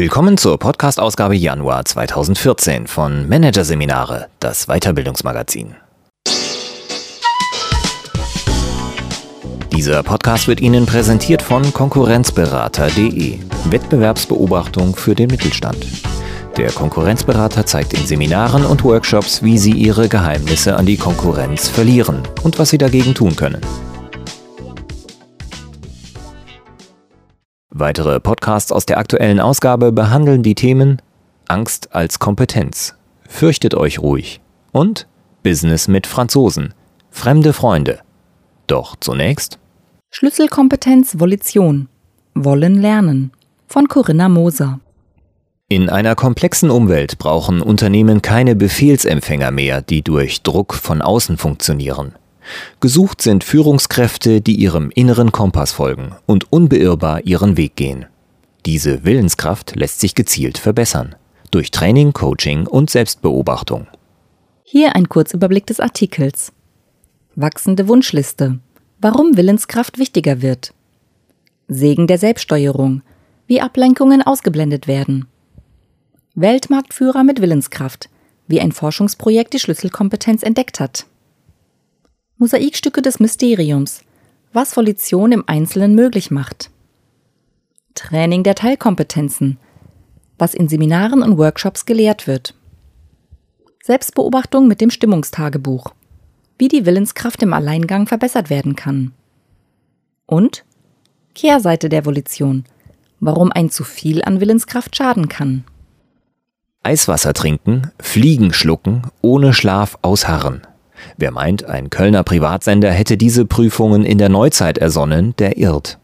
Willkommen zur Podcast-Ausgabe Januar 2014 von Managerseminare, das Weiterbildungsmagazin. Dieser Podcast wird Ihnen präsentiert von Konkurrenzberater.de, Wettbewerbsbeobachtung für den Mittelstand. Der Konkurrenzberater zeigt in Seminaren und Workshops, wie Sie Ihre Geheimnisse an die Konkurrenz verlieren und was Sie dagegen tun können. Weitere Podcasts aus der aktuellen Ausgabe behandeln die Themen Angst als Kompetenz, Fürchtet euch ruhig und Business mit Franzosen, fremde Freunde. Doch zunächst Schlüsselkompetenz Volition, Wollen lernen von Corinna Moser. In einer komplexen Umwelt brauchen Unternehmen keine Befehlsempfänger mehr, die durch Druck von außen funktionieren. Gesucht sind Führungskräfte, die ihrem inneren Kompass folgen und unbeirrbar ihren Weg gehen. Diese Willenskraft lässt sich gezielt verbessern. Durch Training, Coaching und Selbstbeobachtung. Hier ein Kurzüberblick des Artikels. Wachsende Wunschliste. Warum Willenskraft wichtiger wird. Segen der Selbststeuerung. Wie Ablenkungen ausgeblendet werden. Weltmarktführer mit Willenskraft. Wie ein Forschungsprojekt die Schlüsselkompetenz entdeckt hat. Mosaikstücke des Mysteriums, was Volition im Einzelnen möglich macht. Training der Teilkompetenzen, was in Seminaren und Workshops gelehrt wird. Selbstbeobachtung mit dem Stimmungstagebuch, wie die Willenskraft im Alleingang verbessert werden kann. Und Kehrseite der Volition, warum ein zu viel an Willenskraft schaden kann. Eiswasser trinken, Fliegen schlucken, ohne Schlaf ausharren. Wer meint, ein Kölner Privatsender hätte diese Prüfungen in der Neuzeit ersonnen, der irrt.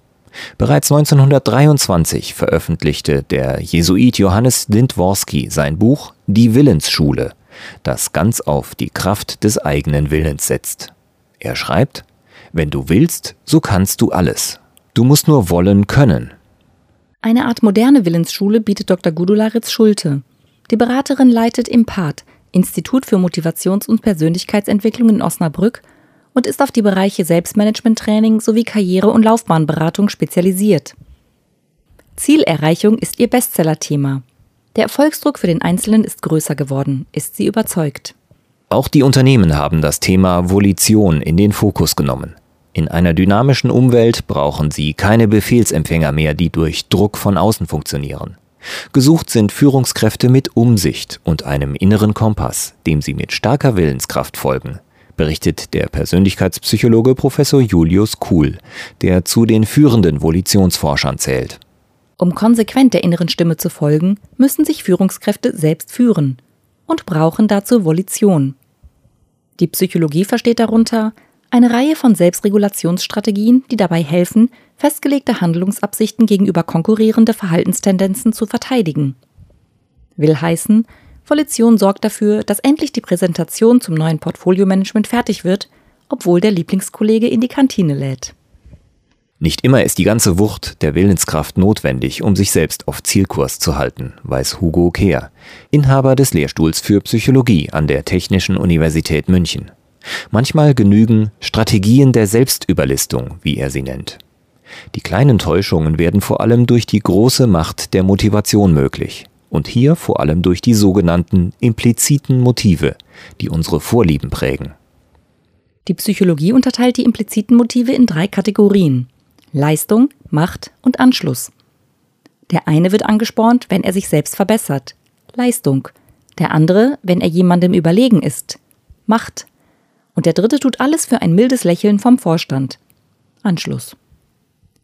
Bereits 1923 veröffentlichte der Jesuit Johannes Dintworski sein Buch Die Willensschule, das ganz auf die Kraft des eigenen Willens setzt. Er schreibt, wenn du willst, so kannst du alles. Du musst nur wollen können. Eine Art moderne Willensschule bietet Dr. Gudularitz Schulte. Die Beraterin leitet Impat, Institut für Motivations- und Persönlichkeitsentwicklung in Osnabrück und ist auf die Bereiche Selbstmanagement-Training sowie Karriere- und Laufbahnberatung spezialisiert. Zielerreichung ist ihr Bestsellerthema. Der Erfolgsdruck für den Einzelnen ist größer geworden, ist sie überzeugt. Auch die Unternehmen haben das Thema Volition in den Fokus genommen. In einer dynamischen Umwelt brauchen sie keine Befehlsempfänger mehr, die durch Druck von außen funktionieren. Gesucht sind Führungskräfte mit Umsicht und einem inneren Kompass, dem sie mit starker Willenskraft folgen, berichtet der Persönlichkeitspsychologe Professor Julius Kuhl, der zu den führenden Volitionsforschern zählt. Um konsequent der inneren Stimme zu folgen, müssen sich Führungskräfte selbst führen und brauchen dazu Volition. Die Psychologie versteht darunter eine Reihe von Selbstregulationsstrategien, die dabei helfen, festgelegte Handlungsabsichten gegenüber konkurrierende Verhaltenstendenzen zu verteidigen. Will heißen, Volition sorgt dafür, dass endlich die Präsentation zum neuen Portfolio-Management fertig wird, obwohl der Lieblingskollege in die Kantine lädt. Nicht immer ist die ganze Wucht der Willenskraft notwendig, um sich selbst auf Zielkurs zu halten, weiß Hugo Kehr, Inhaber des Lehrstuhls für Psychologie an der Technischen Universität München. Manchmal genügen Strategien der Selbstüberlistung, wie er sie nennt. Die kleinen Täuschungen werden vor allem durch die große Macht der Motivation möglich. Und hier vor allem durch die sogenannten impliziten Motive, die unsere Vorlieben prägen. Die Psychologie unterteilt die impliziten Motive in drei Kategorien. Leistung, Macht und Anschluss. Der eine wird angespornt, wenn er sich selbst verbessert. Leistung. Der andere, wenn er jemandem überlegen ist. Macht. Und der dritte tut alles für ein mildes Lächeln vom Vorstand. Anschluss.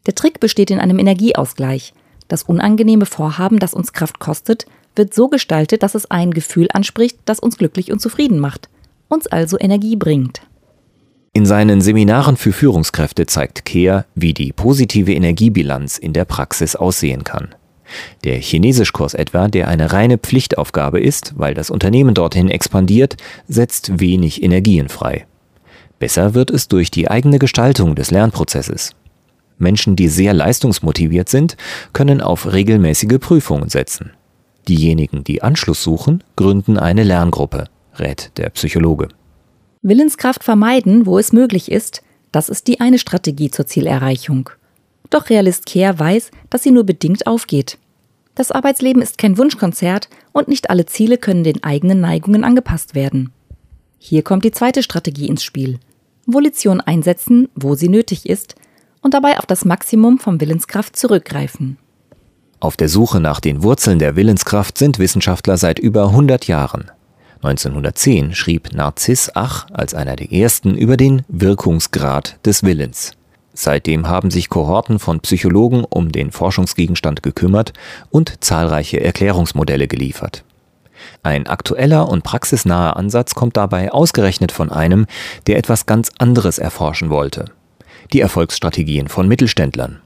Der Trick besteht in einem Energieausgleich. Das unangenehme Vorhaben, das uns Kraft kostet, wird so gestaltet, dass es ein Gefühl anspricht, das uns glücklich und zufrieden macht, uns also Energie bringt. In seinen Seminaren für Führungskräfte zeigt Kehr, wie die positive Energiebilanz in der Praxis aussehen kann. Der Chinesischkurs etwa, der eine reine Pflichtaufgabe ist, weil das Unternehmen dorthin expandiert, setzt wenig Energien frei. Besser wird es durch die eigene Gestaltung des Lernprozesses. Menschen, die sehr leistungsmotiviert sind, können auf regelmäßige Prüfungen setzen. Diejenigen, die Anschluss suchen, gründen eine Lerngruppe, rät der Psychologe. Willenskraft vermeiden, wo es möglich ist, das ist die eine Strategie zur Zielerreichung. Doch Realist Kehr weiß, dass sie nur bedingt aufgeht. Das Arbeitsleben ist kein Wunschkonzert und nicht alle Ziele können den eigenen Neigungen angepasst werden. Hier kommt die zweite Strategie ins Spiel. Volition einsetzen, wo sie nötig ist, und dabei auf das Maximum von Willenskraft zurückgreifen. Auf der Suche nach den Wurzeln der Willenskraft sind Wissenschaftler seit über 100 Jahren. 1910 schrieb Narziss Ach als einer der ersten über den Wirkungsgrad des Willens. Seitdem haben sich Kohorten von Psychologen um den Forschungsgegenstand gekümmert und zahlreiche Erklärungsmodelle geliefert. Ein aktueller und praxisnaher Ansatz kommt dabei ausgerechnet von einem, der etwas ganz anderes erforschen wollte. Die Erfolgsstrategien von Mittelständlern.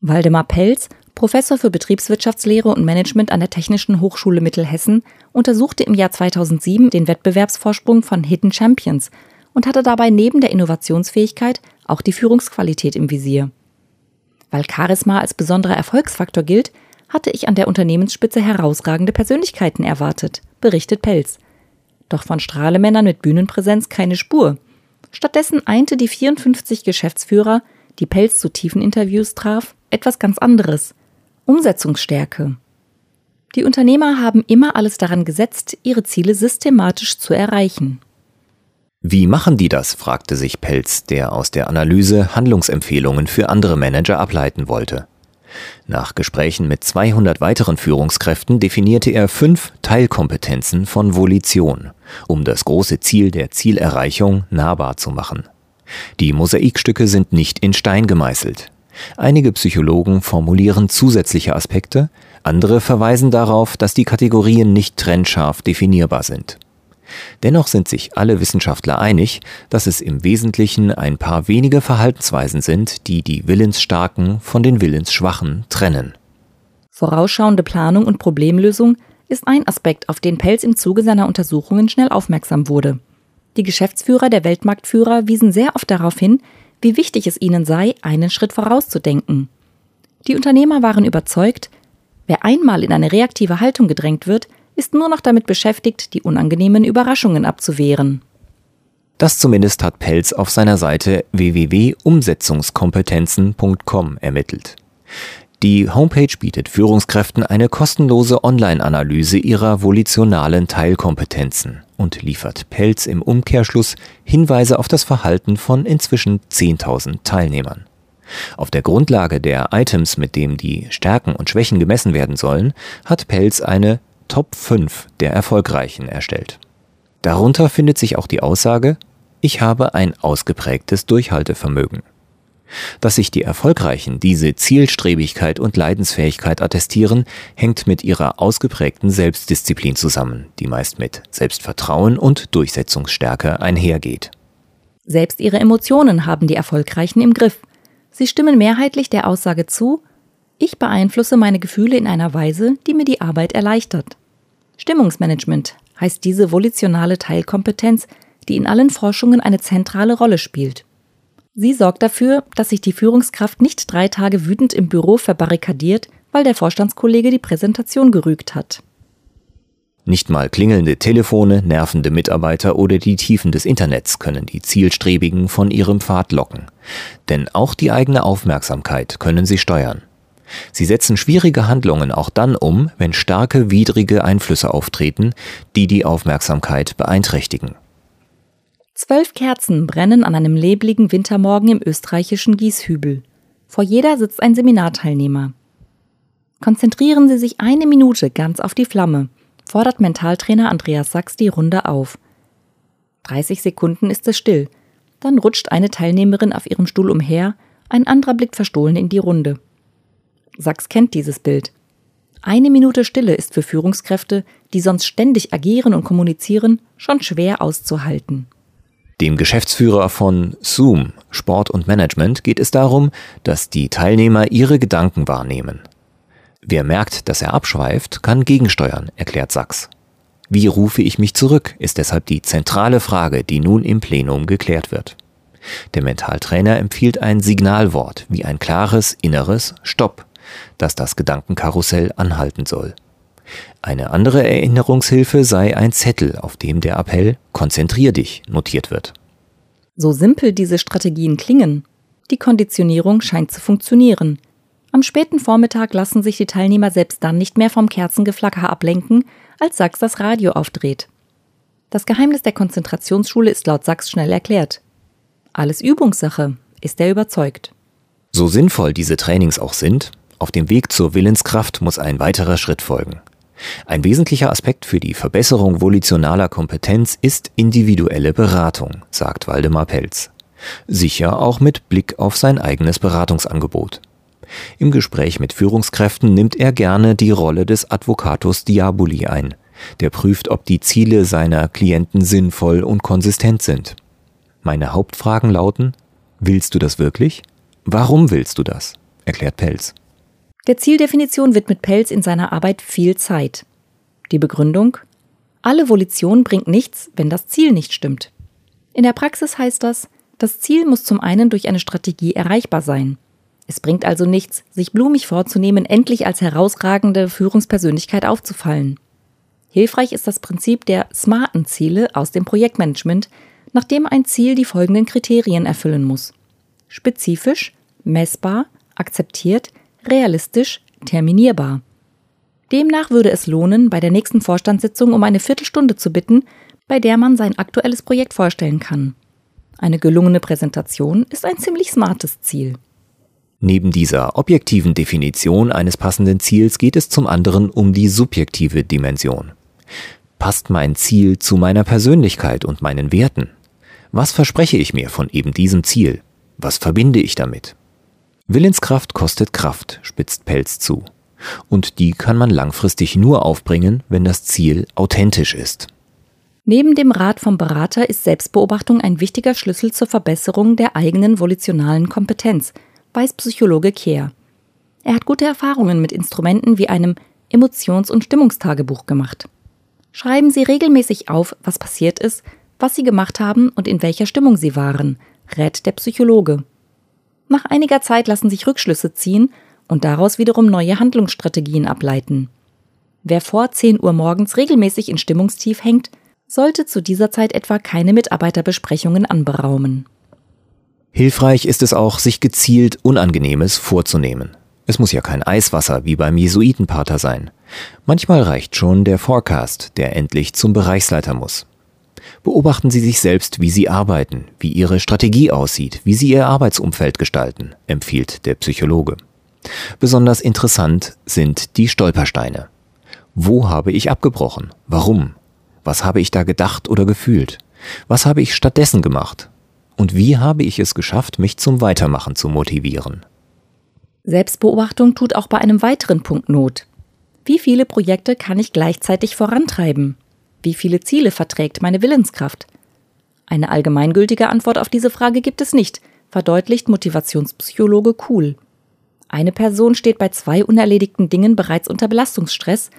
Waldemar Pelz, Professor für Betriebswirtschaftslehre und Management an der Technischen Hochschule Mittelhessen, untersuchte im Jahr 2007 den Wettbewerbsvorsprung von Hidden Champions und hatte dabei neben der Innovationsfähigkeit auch die Führungsqualität im Visier. Weil Charisma als besonderer Erfolgsfaktor gilt, hatte ich an der Unternehmensspitze herausragende Persönlichkeiten erwartet, berichtet Pelz. Doch von Strahlemännern mit Bühnenpräsenz keine Spur. Stattdessen einte die 54 Geschäftsführer, die Pelz zu tiefen Interviews traf, etwas ganz anderes. Umsetzungsstärke. Die Unternehmer haben immer alles daran gesetzt, ihre Ziele systematisch zu erreichen. Wie machen die das? fragte sich Pelz, der aus der Analyse Handlungsempfehlungen für andere Manager ableiten wollte. Nach Gesprächen mit 200 weiteren Führungskräften definierte er fünf Teilkompetenzen von Volition, um das große Ziel der Zielerreichung nahbar zu machen. Die Mosaikstücke sind nicht in Stein gemeißelt. Einige Psychologen formulieren zusätzliche Aspekte, andere verweisen darauf, dass die Kategorien nicht trennscharf definierbar sind. Dennoch sind sich alle Wissenschaftler einig, dass es im Wesentlichen ein paar wenige Verhaltensweisen sind, die die Willensstarken von den Willensschwachen trennen. Vorausschauende Planung und Problemlösung ist ein Aspekt, auf den Pelz im Zuge seiner Untersuchungen schnell aufmerksam wurde. Die Geschäftsführer der Weltmarktführer wiesen sehr oft darauf hin, wie wichtig es ihnen sei, einen Schritt vorauszudenken. Die Unternehmer waren überzeugt, wer einmal in eine reaktive Haltung gedrängt wird, ist nur noch damit beschäftigt, die unangenehmen Überraschungen abzuwehren. Das zumindest hat Pelz auf seiner Seite www.umsetzungskompetenzen.com ermittelt. Die Homepage bietet Führungskräften eine kostenlose Online-Analyse ihrer volitionalen Teilkompetenzen und liefert Pelz im Umkehrschluss Hinweise auf das Verhalten von inzwischen 10.000 Teilnehmern. Auf der Grundlage der Items, mit denen die Stärken und Schwächen gemessen werden sollen, hat Pelz eine Top 5 der Erfolgreichen erstellt. Darunter findet sich auch die Aussage, ich habe ein ausgeprägtes Durchhaltevermögen. Dass sich die Erfolgreichen diese Zielstrebigkeit und Leidensfähigkeit attestieren, hängt mit ihrer ausgeprägten Selbstdisziplin zusammen, die meist mit Selbstvertrauen und Durchsetzungsstärke einhergeht. Selbst ihre Emotionen haben die Erfolgreichen im Griff. Sie stimmen mehrheitlich der Aussage zu, ich beeinflusse meine Gefühle in einer Weise, die mir die Arbeit erleichtert. Stimmungsmanagement heißt diese volitionale Teilkompetenz, die in allen Forschungen eine zentrale Rolle spielt. Sie sorgt dafür, dass sich die Führungskraft nicht drei Tage wütend im Büro verbarrikadiert, weil der Vorstandskollege die Präsentation gerügt hat. Nicht mal klingelnde Telefone, nervende Mitarbeiter oder die Tiefen des Internets können die Zielstrebigen von ihrem Pfad locken. Denn auch die eigene Aufmerksamkeit können sie steuern. Sie setzen schwierige Handlungen auch dann um, wenn starke widrige Einflüsse auftreten, die die Aufmerksamkeit beeinträchtigen. Zwölf Kerzen brennen an einem nebligen Wintermorgen im österreichischen Gieshübel. Vor jeder sitzt ein Seminarteilnehmer. Konzentrieren Sie sich eine Minute ganz auf die Flamme, fordert Mentaltrainer Andreas Sachs die Runde auf. 30 Sekunden ist es still. Dann rutscht eine Teilnehmerin auf ihrem Stuhl umher, ein anderer blickt verstohlen in die Runde. Sachs kennt dieses Bild. Eine Minute Stille ist für Führungskräfte, die sonst ständig agieren und kommunizieren, schon schwer auszuhalten. Dem Geschäftsführer von Zoom Sport und Management geht es darum, dass die Teilnehmer ihre Gedanken wahrnehmen. Wer merkt, dass er abschweift, kann gegensteuern, erklärt Sachs. Wie rufe ich mich zurück, ist deshalb die zentrale Frage, die nun im Plenum geklärt wird. Der Mentaltrainer empfiehlt ein Signalwort wie ein klares inneres Stopp dass das Gedankenkarussell anhalten soll. Eine andere Erinnerungshilfe sei ein Zettel, auf dem der Appell Konzentrier dich notiert wird. So simpel diese Strategien klingen, die Konditionierung scheint zu funktionieren. Am späten Vormittag lassen sich die Teilnehmer selbst dann nicht mehr vom Kerzengeflacker ablenken, als Sachs das Radio aufdreht. Das Geheimnis der Konzentrationsschule ist laut Sachs schnell erklärt. Alles Übungssache, ist er überzeugt. So sinnvoll diese Trainings auch sind, auf dem Weg zur Willenskraft muss ein weiterer Schritt folgen. Ein wesentlicher Aspekt für die Verbesserung volitionaler Kompetenz ist individuelle Beratung, sagt Waldemar Pelz. Sicher auch mit Blick auf sein eigenes Beratungsangebot. Im Gespräch mit Führungskräften nimmt er gerne die Rolle des Advocatus Diaboli ein. Der prüft, ob die Ziele seiner Klienten sinnvoll und konsistent sind. Meine Hauptfragen lauten, willst du das wirklich? Warum willst du das? erklärt Pelz. Der Zieldefinition widmet Pelz in seiner Arbeit viel Zeit. Die Begründung? Alle Volition bringt nichts, wenn das Ziel nicht stimmt. In der Praxis heißt das, das Ziel muss zum einen durch eine Strategie erreichbar sein. Es bringt also nichts, sich blumig vorzunehmen, endlich als herausragende Führungspersönlichkeit aufzufallen. Hilfreich ist das Prinzip der smarten Ziele aus dem Projektmanagement, nachdem ein Ziel die folgenden Kriterien erfüllen muss. Spezifisch, messbar, akzeptiert, realistisch, terminierbar. Demnach würde es lohnen, bei der nächsten Vorstandssitzung um eine Viertelstunde zu bitten, bei der man sein aktuelles Projekt vorstellen kann. Eine gelungene Präsentation ist ein ziemlich smartes Ziel. Neben dieser objektiven Definition eines passenden Ziels geht es zum anderen um die subjektive Dimension. Passt mein Ziel zu meiner Persönlichkeit und meinen Werten? Was verspreche ich mir von eben diesem Ziel? Was verbinde ich damit? Willenskraft kostet Kraft, spitzt Pelz zu. Und die kann man langfristig nur aufbringen, wenn das Ziel authentisch ist. Neben dem Rat vom Berater ist Selbstbeobachtung ein wichtiger Schlüssel zur Verbesserung der eigenen volitionalen Kompetenz, weiß Psychologe Kehr. Er hat gute Erfahrungen mit Instrumenten wie einem Emotions- und Stimmungstagebuch gemacht. Schreiben Sie regelmäßig auf, was passiert ist, was Sie gemacht haben und in welcher Stimmung Sie waren, rät der Psychologe. Nach einiger Zeit lassen sich Rückschlüsse ziehen und daraus wiederum neue Handlungsstrategien ableiten. Wer vor 10 Uhr morgens regelmäßig in Stimmungstief hängt, sollte zu dieser Zeit etwa keine Mitarbeiterbesprechungen anberaumen. Hilfreich ist es auch, sich gezielt Unangenehmes vorzunehmen. Es muss ja kein Eiswasser wie beim Jesuitenpater sein. Manchmal reicht schon der Forecast, der endlich zum Bereichsleiter muss. Beobachten Sie sich selbst, wie Sie arbeiten, wie Ihre Strategie aussieht, wie Sie Ihr Arbeitsumfeld gestalten, empfiehlt der Psychologe. Besonders interessant sind die Stolpersteine. Wo habe ich abgebrochen? Warum? Was habe ich da gedacht oder gefühlt? Was habe ich stattdessen gemacht? Und wie habe ich es geschafft, mich zum Weitermachen zu motivieren? Selbstbeobachtung tut auch bei einem weiteren Punkt Not. Wie viele Projekte kann ich gleichzeitig vorantreiben? Wie viele Ziele verträgt meine Willenskraft? Eine allgemeingültige Antwort auf diese Frage gibt es nicht, verdeutlicht Motivationspsychologe Kuhl. Eine Person steht bei zwei unerledigten Dingen bereits unter Belastungsstress,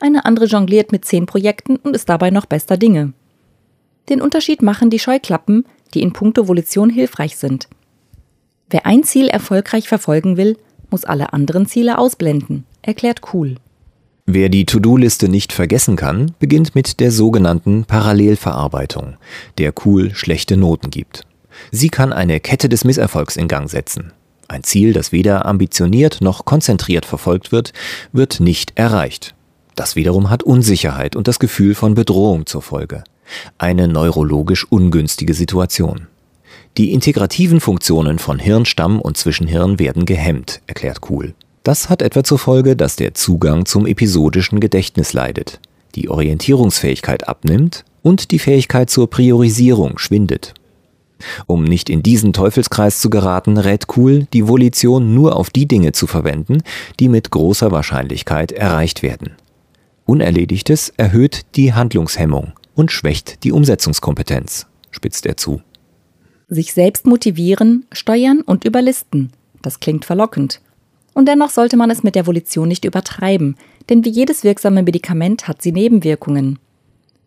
eine andere jongliert mit zehn Projekten und ist dabei noch bester Dinge. Den Unterschied machen die Scheuklappen, die in puncto Volition hilfreich sind. Wer ein Ziel erfolgreich verfolgen will, muss alle anderen Ziele ausblenden, erklärt Kuhl. Wer die To-Do-Liste nicht vergessen kann, beginnt mit der sogenannten Parallelverarbeitung, der cool schlechte Noten gibt. Sie kann eine Kette des Misserfolgs in Gang setzen. Ein Ziel, das weder ambitioniert noch konzentriert verfolgt wird, wird nicht erreicht. Das wiederum hat Unsicherheit und das Gefühl von Bedrohung zur Folge. Eine neurologisch ungünstige Situation. Die integrativen Funktionen von Hirnstamm und Zwischenhirn werden gehemmt, erklärt Kuhl. Das hat etwa zur Folge, dass der Zugang zum episodischen Gedächtnis leidet, die Orientierungsfähigkeit abnimmt und die Fähigkeit zur Priorisierung schwindet. Um nicht in diesen Teufelskreis zu geraten, rät Kuhl, die Volition nur auf die Dinge zu verwenden, die mit großer Wahrscheinlichkeit erreicht werden. Unerledigtes erhöht die Handlungshemmung und schwächt die Umsetzungskompetenz, spitzt er zu. Sich selbst motivieren, steuern und überlisten. Das klingt verlockend. Und dennoch sollte man es mit der Volition nicht übertreiben, denn wie jedes wirksame Medikament hat sie Nebenwirkungen.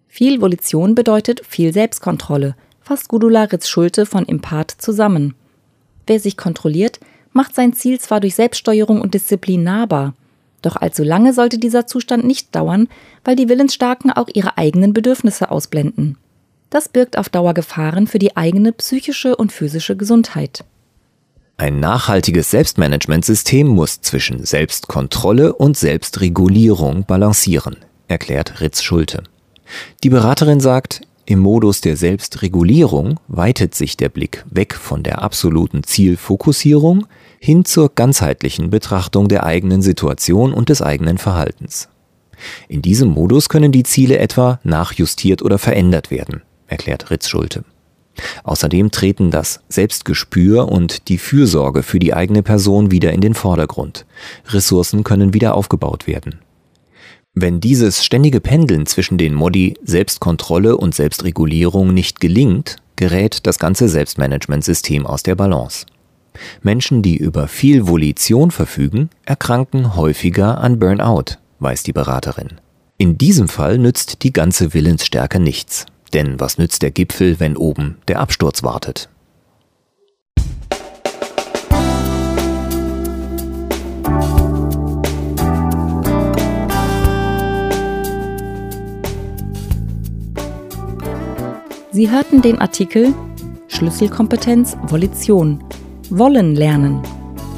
Viel Volition bedeutet viel Selbstkontrolle, fasst Gudula Ritz-Schulte von Impart zusammen. Wer sich kontrolliert, macht sein Ziel zwar durch Selbststeuerung und Disziplin nahbar, doch allzu lange sollte dieser Zustand nicht dauern, weil die Willensstarken auch ihre eigenen Bedürfnisse ausblenden. Das birgt auf Dauer Gefahren für die eigene psychische und physische Gesundheit. Ein nachhaltiges Selbstmanagementsystem muss zwischen Selbstkontrolle und Selbstregulierung balancieren, erklärt Ritz Schulte. Die Beraterin sagt, im Modus der Selbstregulierung weitet sich der Blick weg von der absoluten Zielfokussierung hin zur ganzheitlichen Betrachtung der eigenen Situation und des eigenen Verhaltens. In diesem Modus können die Ziele etwa nachjustiert oder verändert werden, erklärt Ritz Schulte. Außerdem treten das Selbstgespür und die Fürsorge für die eigene Person wieder in den Vordergrund. Ressourcen können wieder aufgebaut werden. Wenn dieses ständige Pendeln zwischen den Modi Selbstkontrolle und Selbstregulierung nicht gelingt, gerät das ganze Selbstmanagementsystem aus der Balance. Menschen, die über viel Volition verfügen, erkranken häufiger an Burnout, weiß die Beraterin. In diesem Fall nützt die ganze Willensstärke nichts. Denn was nützt der Gipfel, wenn oben der Absturz wartet? Sie hörten den Artikel Schlüsselkompetenz Volition Wollen lernen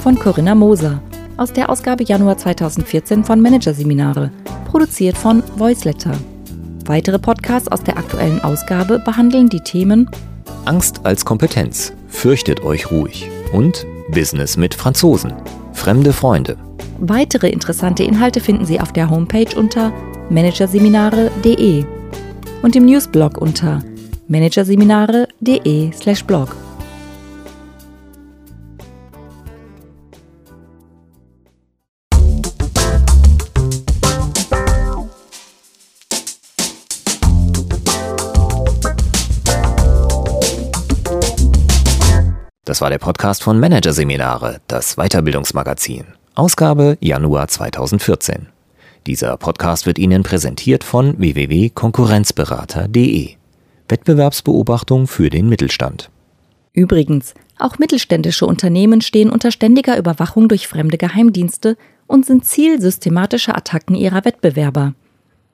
von Corinna Moser aus der Ausgabe Januar 2014 von Managerseminare, produziert von Voiceletter. Weitere Podcasts aus der aktuellen Ausgabe behandeln die Themen Angst als Kompetenz, fürchtet euch ruhig und Business mit Franzosen, fremde Freunde. Weitere interessante Inhalte finden Sie auf der Homepage unter managerseminare.de und im Newsblog unter managerseminare.de/blog. Das war der Podcast von Managerseminare, das Weiterbildungsmagazin. Ausgabe Januar 2014. Dieser Podcast wird Ihnen präsentiert von www.konkurrenzberater.de. Wettbewerbsbeobachtung für den Mittelstand. Übrigens, auch mittelständische Unternehmen stehen unter ständiger Überwachung durch fremde Geheimdienste und sind Ziel systematischer Attacken ihrer Wettbewerber.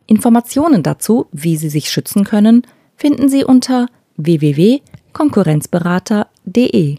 Informationen dazu, wie sie sich schützen können, finden Sie unter www.konkurrenzberater.de.